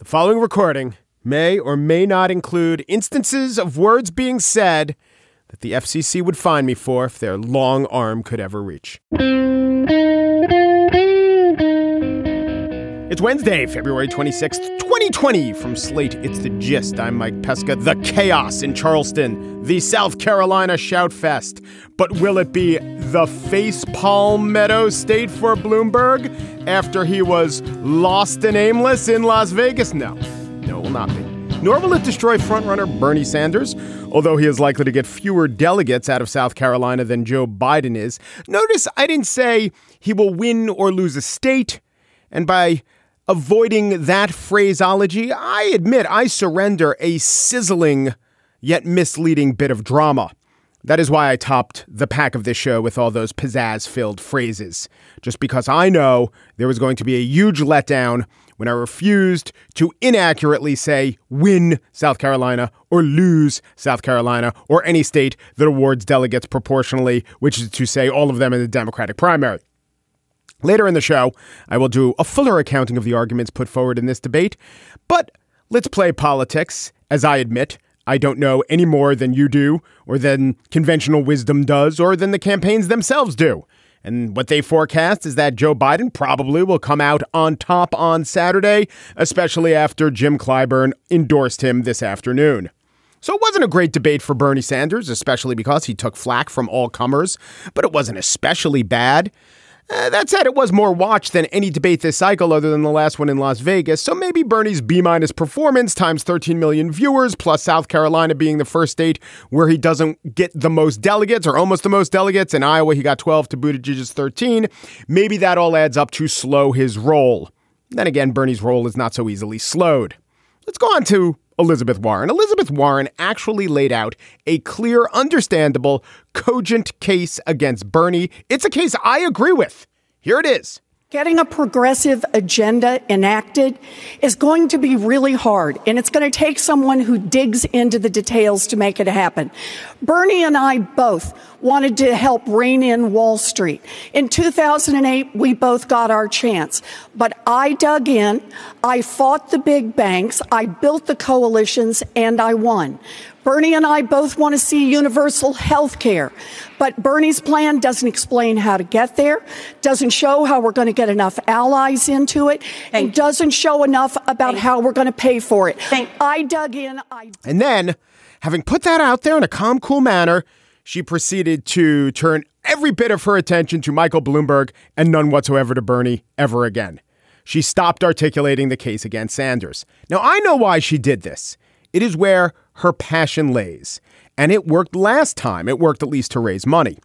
The following recording may or may not include instances of words being said that the FCC would find me for if their long arm could ever reach. It's Wednesday, February 26th, 2020. From Slate, it's The Gist. I'm Mike Pesca. The chaos in Charleston, the South Carolina Shout Fest. But will it be the face palmetto state for Bloomberg after he was lost and aimless in Las Vegas? No, no, it will not be. Nor will it destroy frontrunner Bernie Sanders, although he is likely to get fewer delegates out of South Carolina than Joe Biden is. Notice I didn't say he will win or lose a state. And by avoiding that phraseology, I admit I surrender a sizzling yet misleading bit of drama. That is why I topped the pack of this show with all those pizzazz filled phrases, just because I know there was going to be a huge letdown when I refused to inaccurately say win South Carolina or lose South Carolina or any state that awards delegates proportionally, which is to say all of them in the Democratic primary. Later in the show, I will do a fuller accounting of the arguments put forward in this debate. But let's play politics. As I admit, I don't know any more than you do, or than conventional wisdom does, or than the campaigns themselves do. And what they forecast is that Joe Biden probably will come out on top on Saturday, especially after Jim Clyburn endorsed him this afternoon. So it wasn't a great debate for Bernie Sanders, especially because he took flack from all comers, but it wasn't especially bad. Uh, that said, it was more watched than any debate this cycle other than the last one in Las Vegas. So maybe Bernie's B minus performance times 13 million viewers, plus South Carolina being the first state where he doesn't get the most delegates or almost the most delegates. In Iowa, he got 12 to Buttigieg's 13. Maybe that all adds up to slow his roll. Then again, Bernie's roll is not so easily slowed. Let's go on to Elizabeth Warren. Elizabeth Warren actually laid out a clear, understandable, cogent case against Bernie. It's a case I agree with. Here it is. Getting a progressive agenda enacted is going to be really hard, and it's going to take someone who digs into the details to make it happen. Bernie and I both wanted to help rein in Wall Street. In 2008, we both got our chance, but I dug in, I fought the big banks, I built the coalitions, and I won. Bernie and I both want to see universal health care, but Bernie's plan doesn't explain how to get there, doesn't show how we're going to get enough allies into it, Thank and doesn't show enough about Thank how we're going to pay for it. Thank I dug in. I and then, having put that out there in a calm, cool manner, she proceeded to turn every bit of her attention to Michael Bloomberg and none whatsoever to Bernie ever again. She stopped articulating the case against Sanders. Now, I know why she did this. It is where her passion lays. And it worked last time. It worked at least to raise money.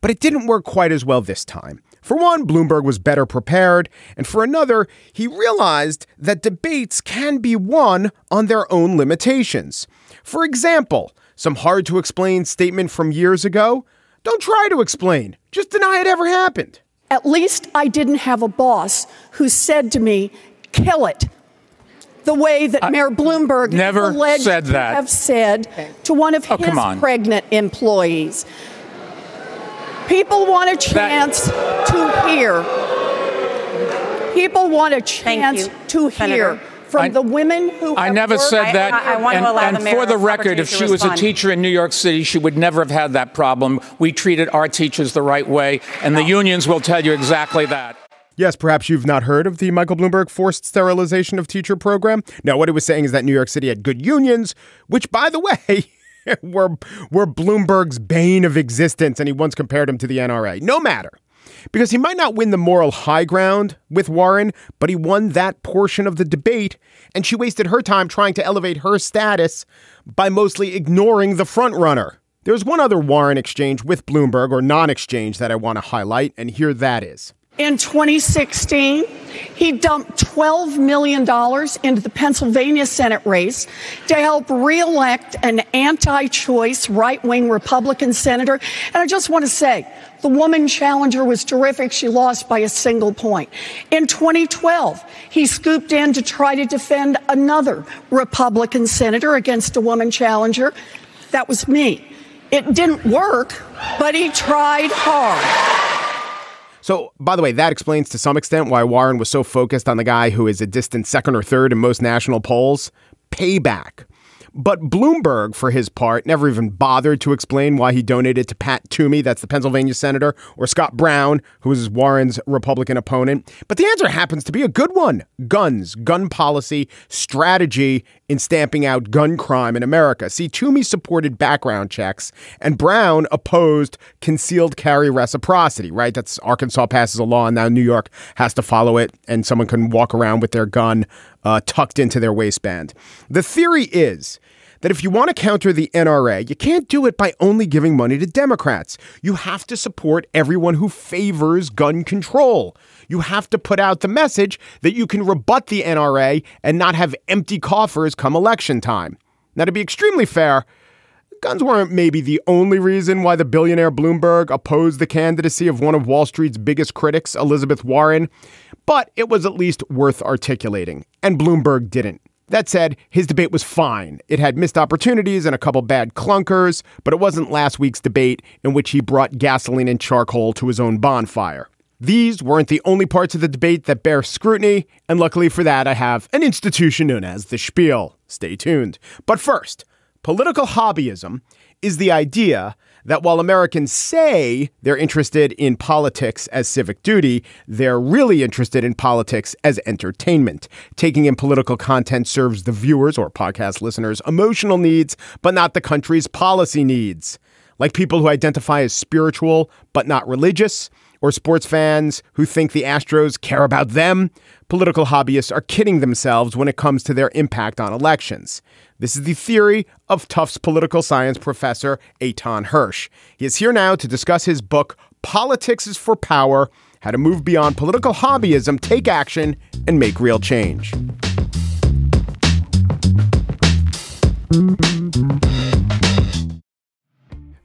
But it didn't work quite as well this time. For one, Bloomberg was better prepared. And for another, he realized that debates can be won on their own limitations. For example, some hard to explain statement from years ago. Don't try to explain, just deny it ever happened. At least I didn't have a boss who said to me, kill it the way that I Mayor Bloomberg never alleged said that. to have said to one of oh, his pregnant employees. People want a chance that- to hear. People want a chance to Senator. hear from I, the women who I never worked. said that. I, I, I want and, to allow and the mayor for the record, if she was a teacher in New York City, she would never have had that problem. We treated our teachers the right way, and the unions will tell you exactly that. Yes, perhaps you've not heard of the Michael Bloomberg forced sterilization of teacher program. No, what he was saying is that New York City had good unions, which, by the way, were, were Bloomberg's bane of existence, and he once compared him to the NRA. No matter. Because he might not win the moral high ground with Warren, but he won that portion of the debate, and she wasted her time trying to elevate her status by mostly ignoring the frontrunner. There's one other Warren exchange with Bloomberg, or non exchange, that I want to highlight, and here that is. In 2016, he dumped $12 million into the Pennsylvania Senate race to help reelect an anti choice right wing Republican senator. And I just want to say, the woman challenger was terrific. She lost by a single point. In 2012, he scooped in to try to defend another Republican senator against a woman challenger. That was me. It didn't work, but he tried hard. So, by the way, that explains to some extent why Warren was so focused on the guy who is a distant second or third in most national polls. Payback. But Bloomberg, for his part, never even bothered to explain why he donated to Pat Toomey, that's the Pennsylvania senator, or Scott Brown, who is Warren's Republican opponent. But the answer happens to be a good one guns, gun policy, strategy in stamping out gun crime in America. See, Toomey supported background checks, and Brown opposed concealed carry reciprocity, right? That's Arkansas passes a law, and now New York has to follow it, and someone can walk around with their gun uh, tucked into their waistband. The theory is that if you want to counter the NRA, you can't do it by only giving money to Democrats. You have to support everyone who favors gun control. You have to put out the message that you can rebut the NRA and not have empty coffers come election time. Now, to be extremely fair, guns weren't maybe the only reason why the billionaire Bloomberg opposed the candidacy of one of Wall Street's biggest critics, Elizabeth Warren, but it was at least worth articulating, and Bloomberg didn't. That said, his debate was fine. It had missed opportunities and a couple bad clunkers, but it wasn't last week's debate in which he brought gasoline and charcoal to his own bonfire. These weren't the only parts of the debate that bear scrutiny, and luckily for that, I have an institution known as the Spiel. Stay tuned. But first, political hobbyism is the idea that while Americans say they're interested in politics as civic duty, they're really interested in politics as entertainment. Taking in political content serves the viewers or podcast listeners' emotional needs, but not the country's policy needs. Like people who identify as spiritual but not religious, or sports fans who think the Astros care about them, political hobbyists are kidding themselves when it comes to their impact on elections. This is the theory of Tufts political science professor Eitan Hersh. He is here now to discuss his book, Politics is for Power How to Move Beyond Political Hobbyism, Take Action, and Make Real Change.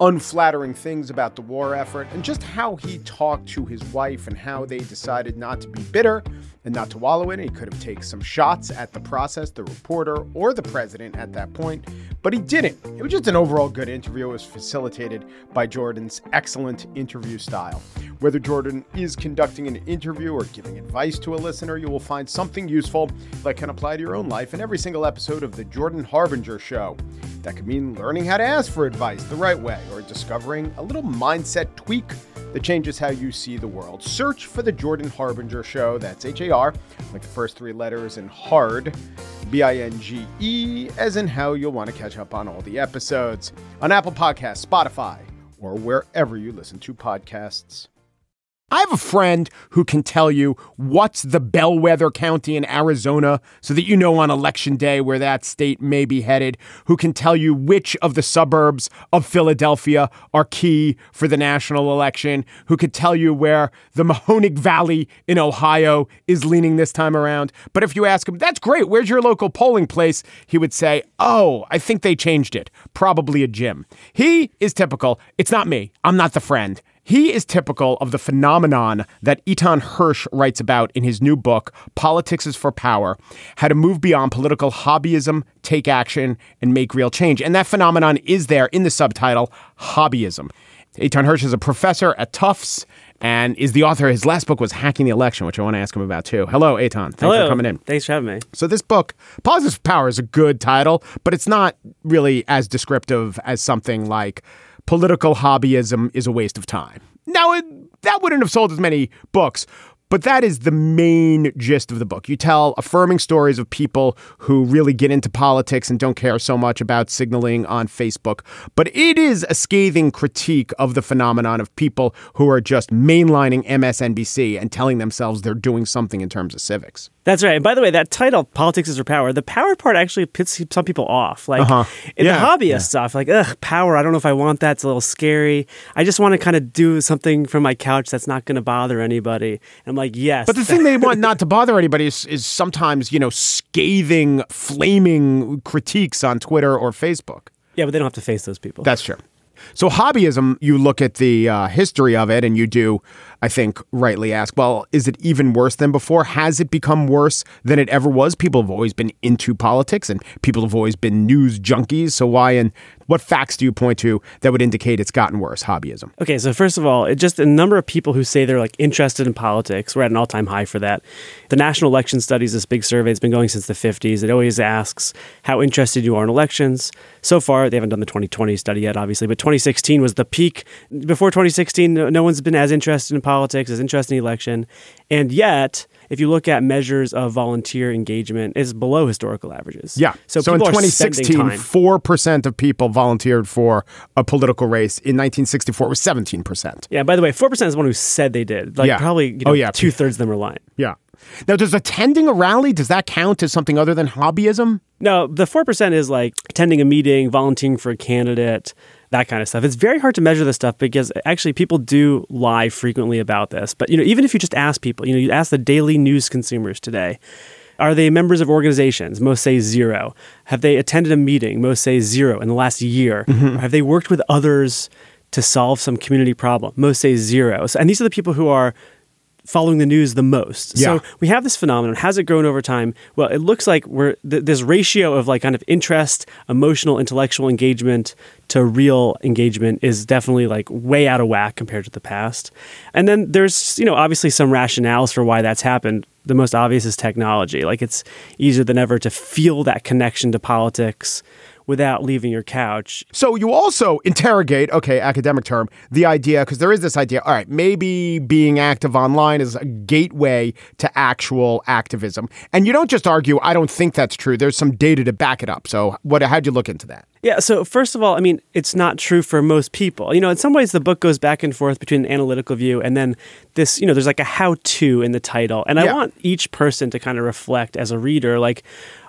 unflattering things about the war effort and just how he talked to his wife and how they decided not to be bitter and not to wallow in it. He could have taken some shots at the process, the reporter, or the president at that point, but he didn't. It was just an overall good interview. It was facilitated by Jordan's excellent interview style. Whether Jordan is conducting an interview or giving advice to a listener, you will find something useful that can apply to your own life in every single episode of The Jordan Harbinger Show. That could mean learning how to ask for advice the right way or discovering a little mindset tweak that changes how you see the world. Search for The Jordan Harbinger Show. That's H A Like the first three letters, and hard, B I N G E, as in how you'll want to catch up on all the episodes on Apple Podcasts, Spotify, or wherever you listen to podcasts. I have a friend who can tell you what's the bellwether county in Arizona so that you know on election day where that state may be headed, who can tell you which of the suburbs of Philadelphia are key for the national election, who could tell you where the Mahoning Valley in Ohio is leaning this time around. But if you ask him, that's great, where's your local polling place? He would say, oh, I think they changed it. Probably a gym. He is typical. It's not me. I'm not the friend. He is typical of the phenomenon that Eitan Hersh writes about in his new book, Politics is for Power How to Move Beyond Political Hobbyism, Take Action, and Make Real Change. And that phenomenon is there in the subtitle, Hobbyism. Eitan Hersh is a professor at Tufts and is the author. His last book was Hacking the Election, which I want to ask him about too. Hello, Eitan. Thanks Hello. for coming in. Thanks for having me. So this book, Politics for Power, is a good title, but it's not really as descriptive as something like political hobbyism is a waste of time. Now, it, that wouldn't have sold as many books, But that is the main gist of the book. You tell affirming stories of people who really get into politics and don't care so much about signaling on Facebook. But it is a scathing critique of the phenomenon of people who are just mainlining MSNBC and telling themselves they're doing something in terms of civics. That's right. And by the way, that title, Politics is for Power, the power part actually puts some people off. Like uh-huh. in yeah. the hobbyist yeah. stuff, like, ugh, power, I don't know if I want that. It's a little scary. I just want to kind of do something from my couch that's not going to bother anybody. And like, yes. But the thing they want not to bother anybody is, is sometimes, you know, scathing, flaming critiques on Twitter or Facebook. Yeah, but they don't have to face those people. That's true. So, hobbyism, you look at the uh, history of it and you do I think, rightly ask, well, is it even worse than before? Has it become worse than it ever was? People have always been into politics and people have always been news junkies. So why and what facts do you point to that would indicate it's gotten worse, hobbyism? Okay, so first of all, it just a number of people who say they're like interested in politics. We're at an all-time high for that. The National Election Studies, this big survey, has been going since the 50s. It always asks how interested you are in elections. So far, they haven't done the 2020 study yet, obviously, but 2016 was the peak. Before 2016, no one's been as interested in politics, as interested in election. And yet, if you look at measures of volunteer engagement, it's below historical averages. Yeah. So, so in 2016, four percent of people volunteered for a political race. In 1964, it was 17 percent. Yeah. By the way, four percent is the one who said they did. Like yeah. probably, you oh, know, oh yeah, two thirds of them are lying. Yeah. Now, does attending a rally does that count as something other than hobbyism? No, the four percent is like attending a meeting, volunteering for a candidate, that kind of stuff. It's very hard to measure this stuff because actually people do lie frequently about this. But you know, even if you just ask people, you know, you ask the daily news consumers today, are they members of organizations? Most say zero. Have they attended a meeting? Most say zero in the last year. Mm-hmm. Have they worked with others to solve some community problem? Most say zero. So, and these are the people who are following the news the most. Yeah. So we have this phenomenon. Has it grown over time? Well, it looks like we're th- this ratio of like kind of interest, emotional, intellectual engagement to real engagement is definitely like way out of whack compared to the past. And then there's, you know, obviously some rationales for why that's happened. The most obvious is technology. Like it's easier than ever to feel that connection to politics without leaving your couch. So you also interrogate, okay, academic term, the idea, because there is this idea, all right, maybe being active online is a gateway to actual activism. And you don't just argue, I don't think that's true. There's some data to back it up. So what how'd you look into that? Yeah, so first of all, I mean, it's not true for most people. You know, in some ways the book goes back and forth between an analytical view and then this, you know, there's like a how to in the title. And I want each person to kind of reflect as a reader, like,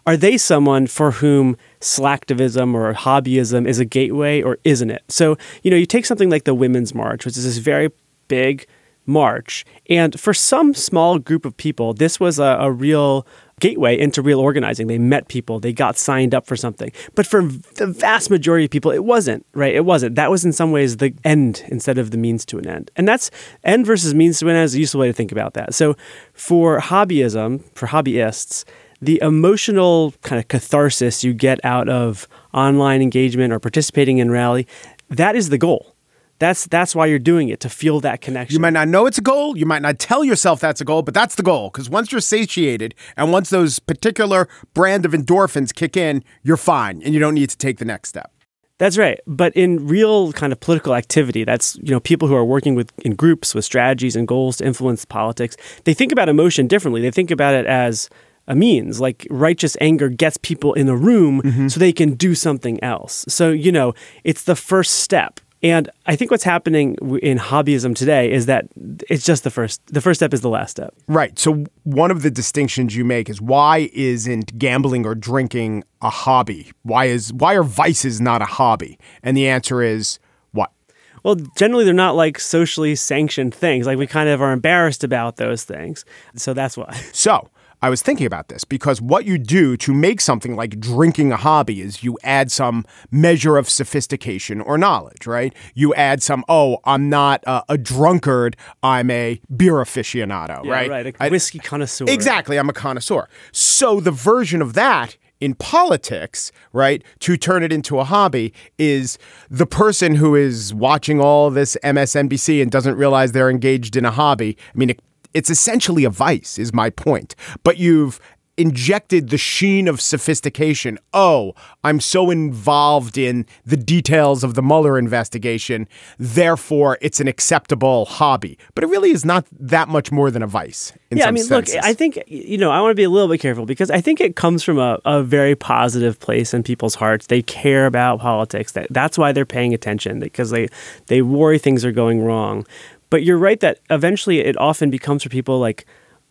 are they someone for whom slacktivism or hobbyism is a gateway or isn't it? So, you know, you take something like the Women's March, which is this very big march. And for some small group of people, this was a, a real gateway into real organizing. They met people, they got signed up for something. But for the vast majority of people, it wasn't, right? It wasn't. That was in some ways the end instead of the means to an end. And that's end versus means to an end is a useful way to think about that. So for hobbyism, for hobbyists, the emotional kind of catharsis you get out of online engagement or participating in rally, that is the goal. That's that's why you're doing it to feel that connection. You might not know it's a goal. You might not tell yourself that's a goal, but that's the goal. Because once you're satiated and once those particular brand of endorphins kick in, you're fine, and you don't need to take the next step. That's right. But in real kind of political activity, that's you know people who are working with in groups with strategies and goals to influence politics. They think about emotion differently. They think about it as a means. Like righteous anger gets people in a room mm-hmm. so they can do something else. So, you know, it's the first step. And I think what's happening in hobbyism today is that it's just the first the first step is the last step. Right. So one of the distinctions you make is why isn't gambling or drinking a hobby? Why is why are vices not a hobby? And the answer is what? Well, generally they're not like socially sanctioned things. Like we kind of are embarrassed about those things. So that's why. So, I was thinking about this because what you do to make something like drinking a hobby is you add some measure of sophistication or knowledge, right? You add some, oh, I'm not a, a drunkard, I'm a beer aficionado, yeah, right? Right, a whiskey connoisseur. Exactly, I'm a connoisseur. So the version of that in politics, right, to turn it into a hobby is the person who is watching all this MSNBC and doesn't realize they're engaged in a hobby. I mean, it it's essentially a vice, is my point. But you've injected the sheen of sophistication. Oh, I'm so involved in the details of the Mueller investigation, therefore it's an acceptable hobby. But it really is not that much more than a vice. yeah, I mean, senses. look, I think you know I want to be a little bit careful because I think it comes from a, a very positive place in people's hearts. They care about politics. That that's why they're paying attention because they they worry things are going wrong. But you're right that eventually it often becomes for people like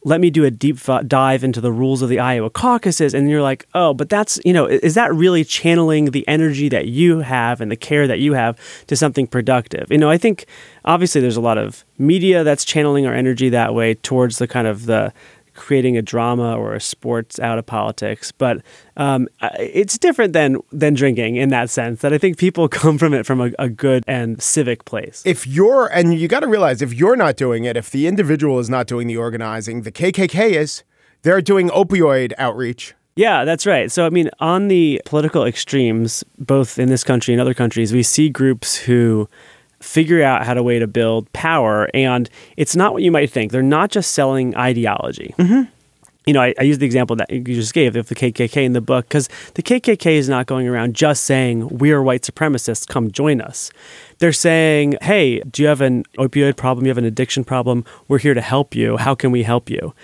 let me do a deep dive into the rules of the Iowa caucuses. And you're like, oh, but that's, you know, is that really channeling the energy that you have and the care that you have to something productive? You know, I think obviously there's a lot of media that's channeling our energy that way towards the kind of the, creating a drama or a sports out of politics. But um, it's different than than drinking in that sense. That I think people come from it from a, a good and civic place. If you're and you got to realize if you're not doing it, if the individual is not doing the organizing, the KKK is. They're doing opioid outreach. Yeah, that's right. So, I mean, on the political extremes, both in this country and other countries, we see groups who figure out how to way to build power. And it's not what you might think. They're not just selling ideology. Mm-hmm. You know, I, I use the example that you just gave of the KKK in the book because the KKK is not going around just saying, We are white supremacists, come join us. They're saying, Hey, do you have an opioid problem? You have an addiction problem? We're here to help you. How can we help you?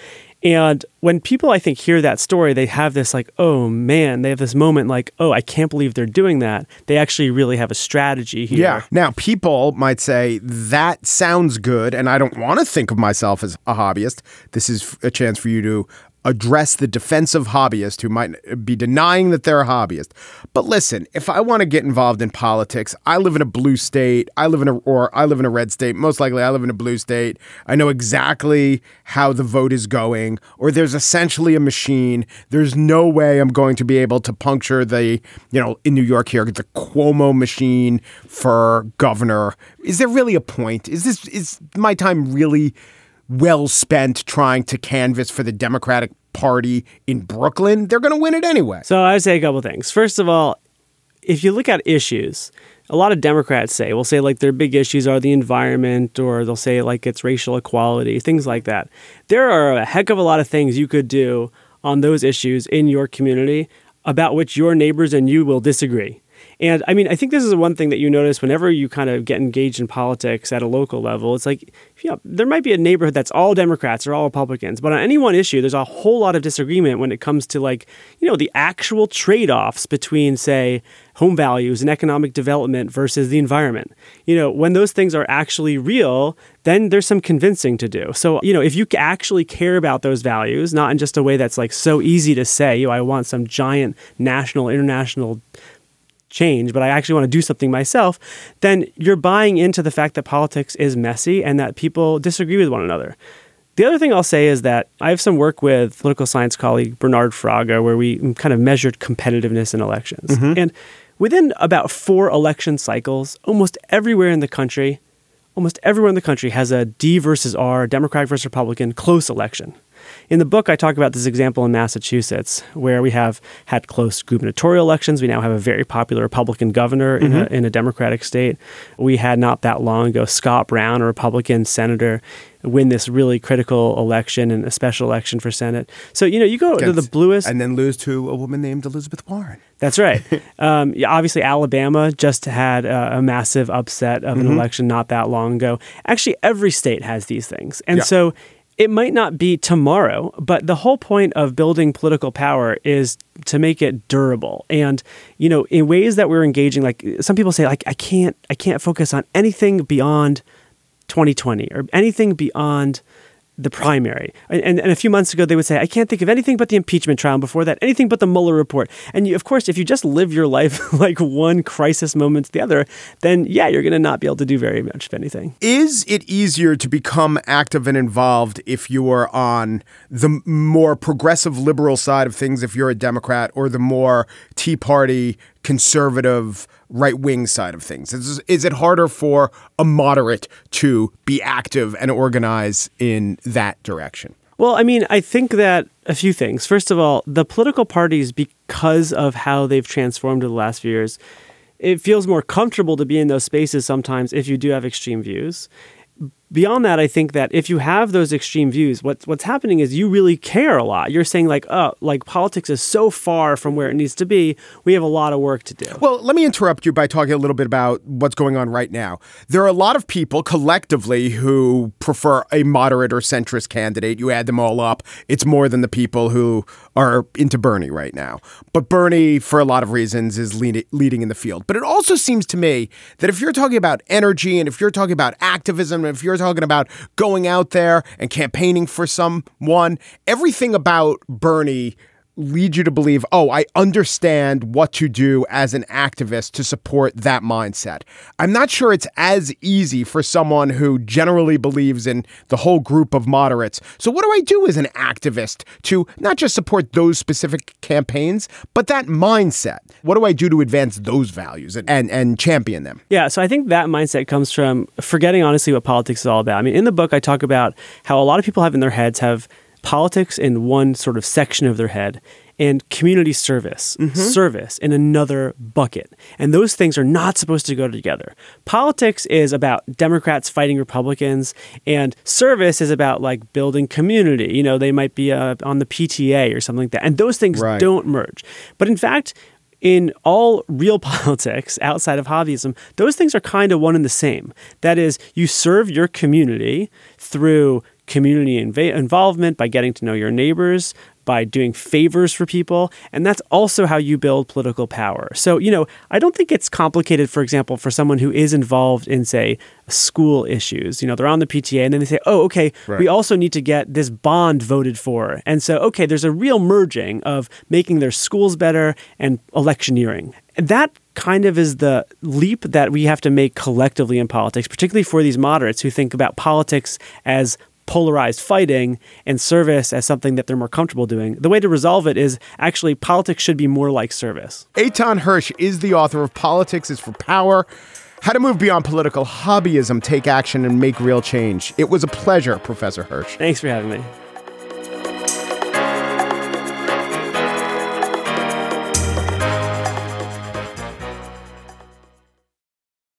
And when people, I think, hear that story, they have this like, oh man, they have this moment like, oh, I can't believe they're doing that. They actually really have a strategy here. Yeah. Now, people might say that sounds good, and I don't want to think of myself as a hobbyist. This is a chance for you to address the defensive hobbyist who might be denying that they're a hobbyist. But listen, if I want to get involved in politics, I live in a blue state, I live in a or I live in a red state, most likely I live in a blue state. I know exactly how the vote is going or there's essentially a machine. There's no way I'm going to be able to puncture the, you know, in New York here, the Cuomo machine for governor. Is there really a point? Is this is my time really well spent trying to canvass for the Democratic Party in Brooklyn, they're going to win it anyway. So I would say a couple things. First of all, if you look at issues, a lot of Democrats say, will say like their big issues are the environment, or they'll say like it's racial equality, things like that. There are a heck of a lot of things you could do on those issues in your community about which your neighbors and you will disagree. And I mean, I think this is one thing that you notice whenever you kind of get engaged in politics at a local level. It's like, you know, there might be a neighborhood that's all Democrats or all Republicans, but on any one issue, there's a whole lot of disagreement when it comes to like, you know, the actual trade offs between, say, home values and economic development versus the environment. You know, when those things are actually real, then there's some convincing to do. So, you know, if you actually care about those values, not in just a way that's like so easy to say, you know, I want some giant national, international change, but I actually want to do something myself, then you're buying into the fact that politics is messy and that people disagree with one another. The other thing I'll say is that I have some work with political science colleague Bernard Fraga where we kind of measured competitiveness in elections. Mm-hmm. And within about four election cycles, almost everywhere in the country, almost everywhere in the country has a D versus R, Democratic versus Republican close election. In the book, I talk about this example in Massachusetts where we have had close gubernatorial elections. We now have a very popular Republican governor mm-hmm. in, a, in a Democratic state. We had not that long ago Scott Brown, a Republican senator, win this really critical election and a special election for Senate. So, you know, you go to the bluest. And then lose to a woman named Elizabeth Warren. That's right. um, yeah, obviously, Alabama just had a, a massive upset of an mm-hmm. election not that long ago. Actually, every state has these things. And yeah. so it might not be tomorrow, but the whole point of building political power is to make it durable. And you know, in ways that we're engaging, like some people say, like I can't, I can't focus on anything beyond 2020 or anything beyond the primary. And, and, a few months ago, they would say, I can't think of anything but the impeachment trial. Before that, anything but the Mueller report. And you, of course, if you just live your life like one crisis moment to the other, then yeah, you're going to not be able to do very much of anything. Is it easier to become active and involved if you are on the more progressive liberal side of things, if you're a Democrat, or the more Tea Party conservative right wing side of things? Is, is it harder for a moderate to be active and organize in that direction? Well, I mean, I think that a few things. First of all, the political parties, because of how they've transformed in the last few years, it feels more comfortable to be in those spaces sometimes if you do have extreme views. Beyond that, I think that if you have those extreme views, what's what's happening is you really care a lot. You're saying like, oh, like politics is so far from where it needs to be. We have a lot of work to do. Well, let me interrupt you by talking a little bit about what's going on right now. There are a lot of people collectively who prefer a moderate or centrist candidate. You add them all up, it's more than the people who are into Bernie right now. But Bernie, for a lot of reasons, is leading in the field. But it also seems to me that if you're talking about energy and if you're talking about activism and if you're talking about going out there and campaigning for someone, everything about Bernie lead you to believe, oh, I understand what to do as an activist to support that mindset. I'm not sure it's as easy for someone who generally believes in the whole group of moderates. So, what do I do as an activist to not just support those specific campaigns, but that mindset? What do I do to advance those values and, and, and champion them? Yeah, so I think that mindset comes from forgetting honestly what politics is all about. I mean, in the book, I talk about how a lot of people have in their heads have politics in one sort of section of their head and community service, mm-hmm. service in another bucket. And those things are not supposed to go together. Politics is about Democrats fighting Republicans, and service is about like building community. You know, they might be uh, on the PTA or something like that. And those things right. don't merge. But in fact, in all real politics outside of hobbyism, those things are kind of one and the same. That is, you serve your community through community inv- involvement, by getting to know your neighbors, by doing favors for people. And that's also how you build political power. So, you know, I don't think it's complicated, for example, for someone who is involved in, say, school issues. You know, they're on the PTA and then they say, oh, okay, right. we also need to get this bond voted for. And so, okay, there's a real merging of making their schools better and electioneering. That kind of is the leap that we have to make collectively in politics, particularly for these moderates who think about politics as polarized fighting and service as something that they're more comfortable doing. The way to resolve it is actually politics should be more like service. Eitan Hersh is the author of Politics is for Power. How to move beyond political hobbyism, take action, and make real change. It was a pleasure, Professor Hersh. Thanks for having me.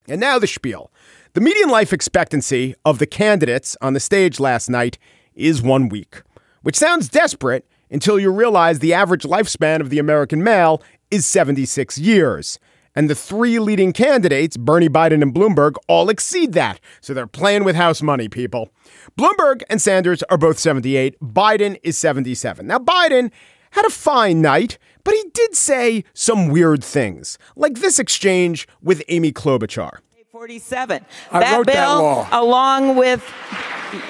And now the spiel. The median life expectancy of the candidates on the stage last night is one week, which sounds desperate until you realize the average lifespan of the American male is 76 years. And the three leading candidates, Bernie, Biden, and Bloomberg, all exceed that. So they're playing with house money, people. Bloomberg and Sanders are both 78. Biden is 77. Now, Biden had a fine night, but he did say some weird things, like this exchange with Amy Klobuchar. 47. I that wrote bill, that law. along with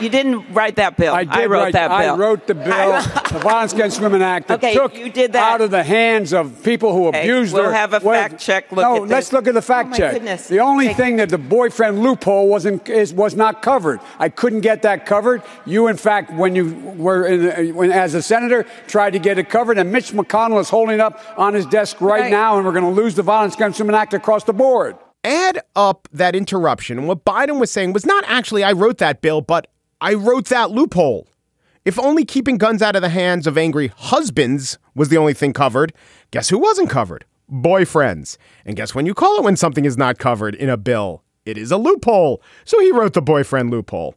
you didn't write that bill. I, did I wrote write, that bill. I wrote the bill, the Violence Against Women Act, that okay, took you did that. out of the hands of people who okay, abused we'll her. have a fact check look no, let's look at the fact oh check. Goodness. The only thing that the boyfriend loophole wasn't is, was not covered. I couldn't get that covered. You, in fact, when you were in, when, as a senator, tried to get it covered, and Mitch McConnell is holding up on his desk right, right. now, and we're going to lose the Violence Against Women Act across the board add up that interruption. What Biden was saying was not actually, I wrote that bill, but I wrote that loophole. If only keeping guns out of the hands of angry husbands was the only thing covered, guess who wasn't covered? Boyfriends. And guess when you call it when something is not covered in a bill? It is a loophole. So he wrote the boyfriend loophole.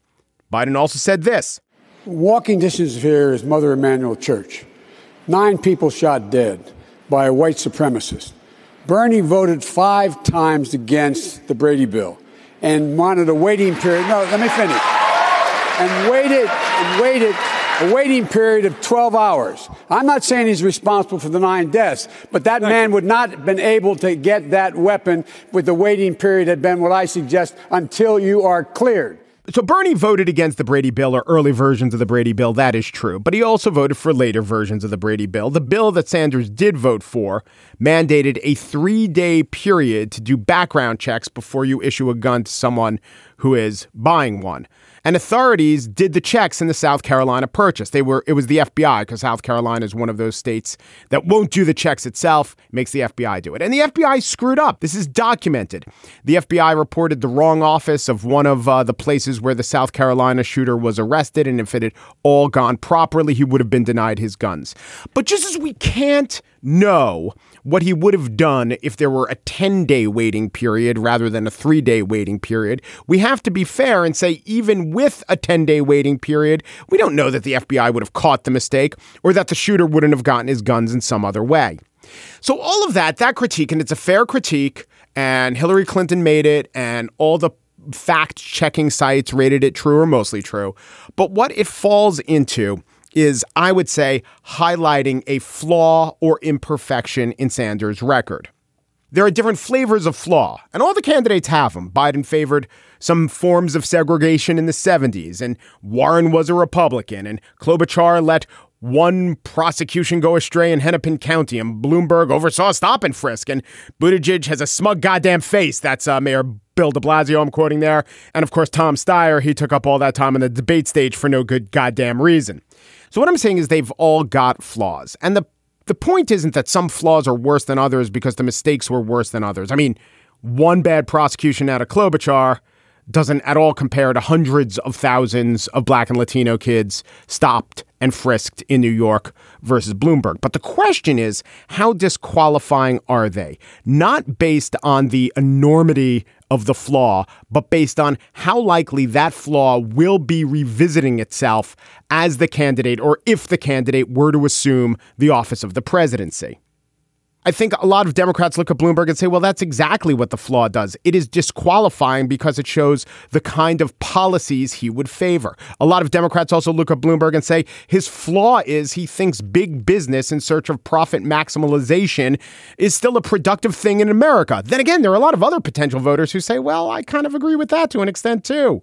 Biden also said this Walking distance here is Mother Emanuel Church. Nine people shot dead by a white supremacist. Bernie voted five times against the Brady bill and wanted a waiting period. No, let me finish. And waited and waited a waiting period of 12 hours. I'm not saying he's responsible for the nine deaths, but that man would not have been able to get that weapon with the waiting period had been what I suggest until you are cleared. So Bernie voted against the Brady bill or early versions of the Brady bill. That is true. But he also voted for later versions of the Brady bill. The bill that Sanders did vote for mandated a three day period to do background checks before you issue a gun to someone who is buying one. And authorities did the checks in the South Carolina purchase. They were it was the FBI because South Carolina is one of those states that won't do the checks itself, makes the FBI do it. And the FBI screwed up. This is documented. The FBI reported the wrong office of one of uh, the places where the South Carolina shooter was arrested, and if it had all gone properly, he would have been denied his guns. But just as we can't know what he would have done if there were a 10 day waiting period rather than a three day waiting period, we have to be fair and say, even with a 10 day waiting period, we don't know that the FBI would have caught the mistake or that the shooter wouldn't have gotten his guns in some other way. So, all of that, that critique, and it's a fair critique, and Hillary Clinton made it, and all the fact checking sites rated it true or mostly true. But what it falls into is, I would say, highlighting a flaw or imperfection in Sanders' record. There are different flavors of flaw, and all the candidates have them. Biden favored some forms of segregation in the 70s, and Warren was a Republican, and Klobuchar let one prosecution go astray in Hennepin County, and Bloomberg oversaw a stop and frisk, and Buttigieg has a smug goddamn face. That's uh, Mayor Bill de Blasio, I'm quoting there. And of course, Tom Steyer, he took up all that time on the debate stage for no good goddamn reason. So what I'm saying is they've all got flaws. And the the point isn't that some flaws are worse than others because the mistakes were worse than others. I mean, one bad prosecution out of Klobuchar doesn't at all compare to hundreds of thousands of black and Latino kids stopped and frisked in New York versus Bloomberg. But the question is, how disqualifying are they? Not based on the enormity of the flaw, but based on how likely that flaw will be revisiting itself as the candidate or if the candidate were to assume the office of the presidency. I think a lot of Democrats look at Bloomberg and say, well, that's exactly what the flaw does. It is disqualifying because it shows the kind of policies he would favor. A lot of Democrats also look at Bloomberg and say his flaw is he thinks big business in search of profit maximalization is still a productive thing in America. Then again, there are a lot of other potential voters who say, well, I kind of agree with that to an extent too.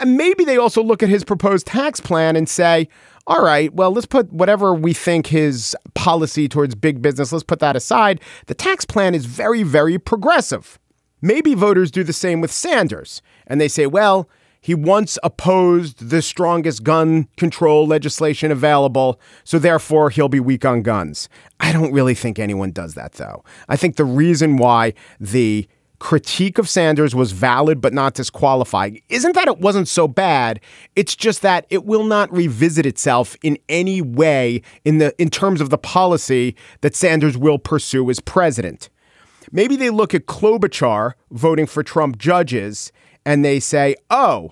And maybe they also look at his proposed tax plan and say, all right, well, let's put whatever we think his policy towards big business, let's put that aside. The tax plan is very, very progressive. Maybe voters do the same with Sanders and they say, well, he once opposed the strongest gun control legislation available, so therefore he'll be weak on guns. I don't really think anyone does that, though. I think the reason why the critique of Sanders was valid but not disqualifying. Isn't that it wasn't so bad? It's just that it will not revisit itself in any way in the in terms of the policy that Sanders will pursue as president. Maybe they look at Klobuchar voting for Trump judges and they say, "Oh,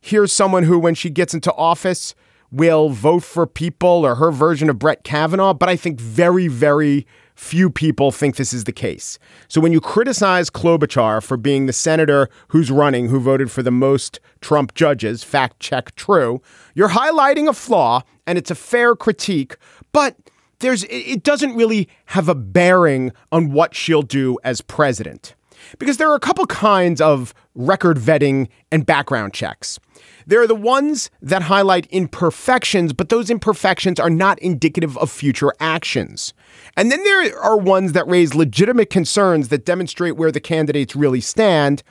here's someone who when she gets into office will vote for people or her version of Brett Kavanaugh, but I think very very few people think this is the case. So when you criticize Klobuchar for being the senator who's running, who voted for the most Trump judges, fact check true, you're highlighting a flaw and it's a fair critique, but there's it doesn't really have a bearing on what she'll do as president. Because there are a couple kinds of record vetting and background checks. There are the ones that highlight imperfections, but those imperfections are not indicative of future actions. And then there are ones that raise legitimate concerns that demonstrate where the candidates really stand.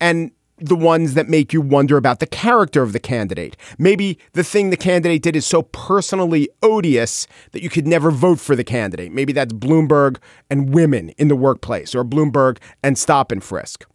And the ones that make you wonder about the character of the candidate. Maybe the thing the candidate did is so personally odious that you could never vote for the candidate. Maybe that's Bloomberg and women in the workplace, or Bloomberg and stop and frisk.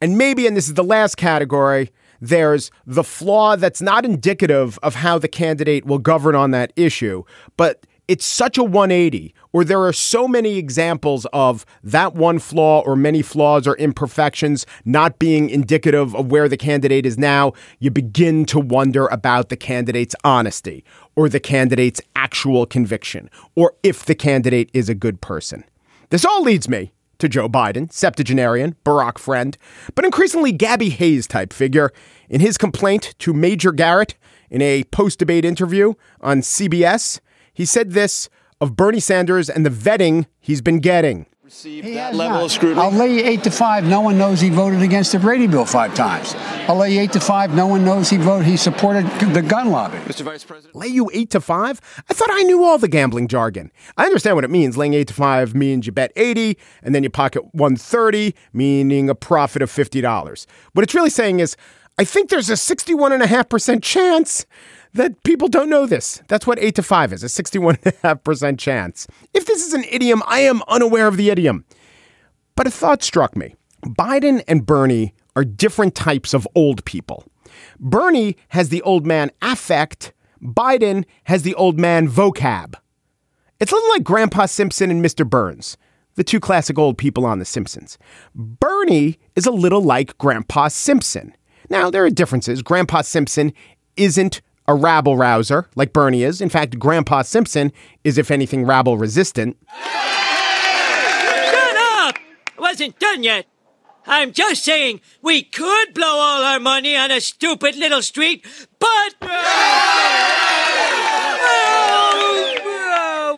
And maybe, and this is the last category, there's the flaw that's not indicative of how the candidate will govern on that issue, but it's such a 180, or there are so many examples of that one flaw or many flaws or imperfections not being indicative of where the candidate is now, you begin to wonder about the candidate's honesty or the candidate's actual conviction, or if the candidate is a good person. This all leads me to Joe Biden, septuagenarian, Barack friend, but increasingly Gabby Hayes type figure. In his complaint to Major Garrett in a post debate interview on CBS, he said this of Bernie Sanders and the vetting he's been getting. He that level not. of scrutiny. I'll lay you eight to five. No one knows he voted against the Brady bill five times. I'll lay you eight to five. No one knows he voted. He supported the gun lobby. Mr. Vice President, lay you eight to five. I thought I knew all the gambling jargon. I understand what it means. Laying eight to five means you bet eighty, and then you pocket one thirty, meaning a profit of fifty dollars. What it's really saying is, I think there's a sixty-one and a half percent chance that people don't know this. That's what 8 to 5 is, a 61.5% chance. If this is an idiom, I am unaware of the idiom. But a thought struck me. Biden and Bernie are different types of old people. Bernie has the old man affect, Biden has the old man vocab. It's a little like Grandpa Simpson and Mr. Burns. the two classic old people on The Simpsons. Bernie is a little like Grandpa Simpson. Now, there are differences. Grandpa Simpson isn't a rabble rouser like Bernie is. In fact, Grandpa Simpson is, if anything, rabble resistant. Shut up! I wasn't done yet. I'm just saying we could blow all our money on a stupid little street, but.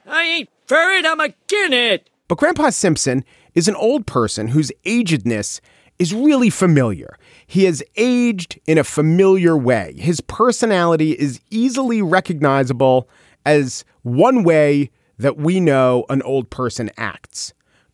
I ain't for it, I'm again it. But Grandpa Simpson is an old person whose agedness is really familiar. He has aged in a familiar way. His personality is easily recognizable as one way that we know an old person acts.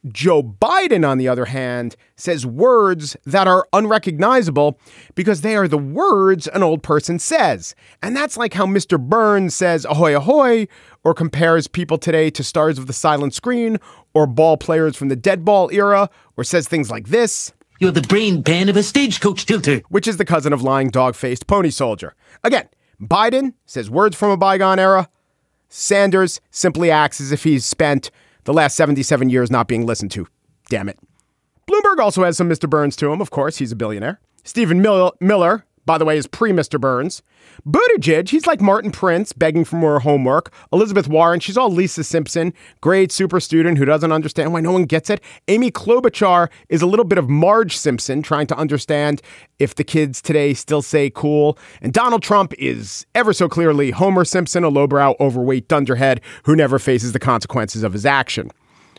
Joe Biden, on the other hand, says words that are unrecognizable because they are the words an old person says. And that's like how Mr. Burns says ahoy ahoy, or compares people today to stars of the silent screen, or ball players from the dead ball era, or says things like this. You're the brain pan of a stagecoach tilter. Which is the cousin of lying dog faced pony soldier. Again, Biden says words from a bygone era. Sanders simply acts as if he's spent the last 77 years not being listened to. Damn it. Bloomberg also has some Mr. Burns to him. Of course, he's a billionaire. Stephen Mil- Miller, by the way, is pre Mr. Burns. Buttigieg, he's like Martin Prince begging for more homework. Elizabeth Warren, she's all Lisa Simpson, great super student who doesn't understand why no one gets it. Amy Klobuchar is a little bit of Marge Simpson trying to understand if the kids today still say cool. And Donald Trump is ever so clearly Homer Simpson, a lowbrow, overweight dunderhead who never faces the consequences of his action.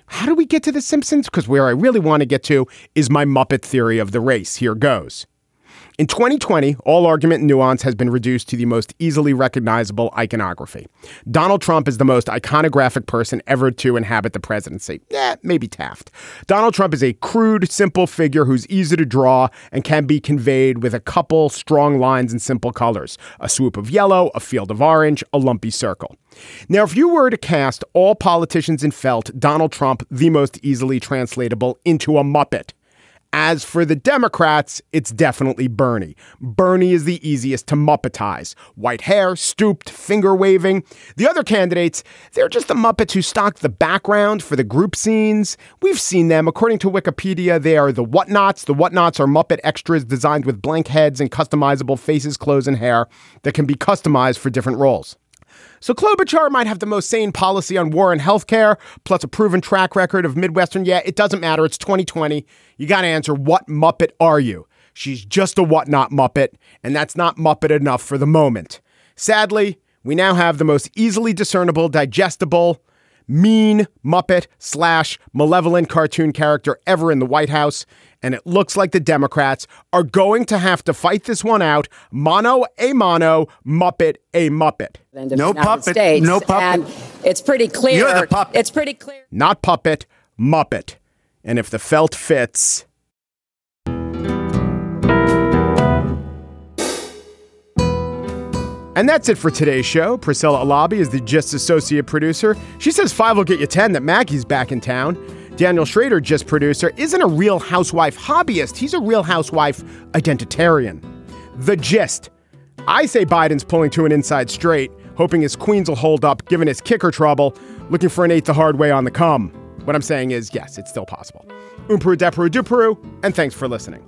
How do we get to the Simpsons? Because where I really want to get to is my Muppet theory of the race. Here goes. In 2020, all argument and nuance has been reduced to the most easily recognizable iconography. Donald Trump is the most iconographic person ever to inhabit the presidency. Yeah, maybe Taft. Donald Trump is a crude, simple figure who's easy to draw and can be conveyed with a couple strong lines and simple colors a swoop of yellow, a field of orange, a lumpy circle. Now, if you were to cast all politicians in felt Donald Trump the most easily translatable into a Muppet, as for the Democrats, it's definitely Bernie. Bernie is the easiest to Muppetize. White hair, stooped, finger waving. The other candidates, they're just the Muppets who stock the background for the group scenes. We've seen them. According to Wikipedia, they are the Whatnots. The Whatnots are Muppet extras designed with blank heads and customizable faces, clothes, and hair that can be customized for different roles. So Klobuchar might have the most sane policy on war and healthcare, plus a proven track record of Midwestern. Yeah, it doesn't matter. It's 2020. You got to answer what Muppet are you? She's just a whatnot Muppet, and that's not Muppet enough for the moment. Sadly, we now have the most easily discernible, digestible, mean Muppet slash malevolent cartoon character ever in the White House. And it looks like the Democrats are going to have to fight this one out mono a mono, Muppet a Muppet. No puppet. States. No puppet. And it's pretty clear. You're the puppet. It's pretty clear. Not puppet, Muppet. And if the felt fits, And that's it for today's show. Priscilla Alabi is the Gist associate producer. She says five will get you 10 that Maggie's back in town. Daniel Schrader, Gist producer, isn't a real housewife hobbyist. He's a real housewife identitarian. The Gist. I say Biden's pulling to an inside straight, hoping his queens will hold up, given his kicker trouble, looking for an eight the hard way on the come. What I'm saying is, yes, it's still possible. Umperu, Deperu, Duperu, and thanks for listening.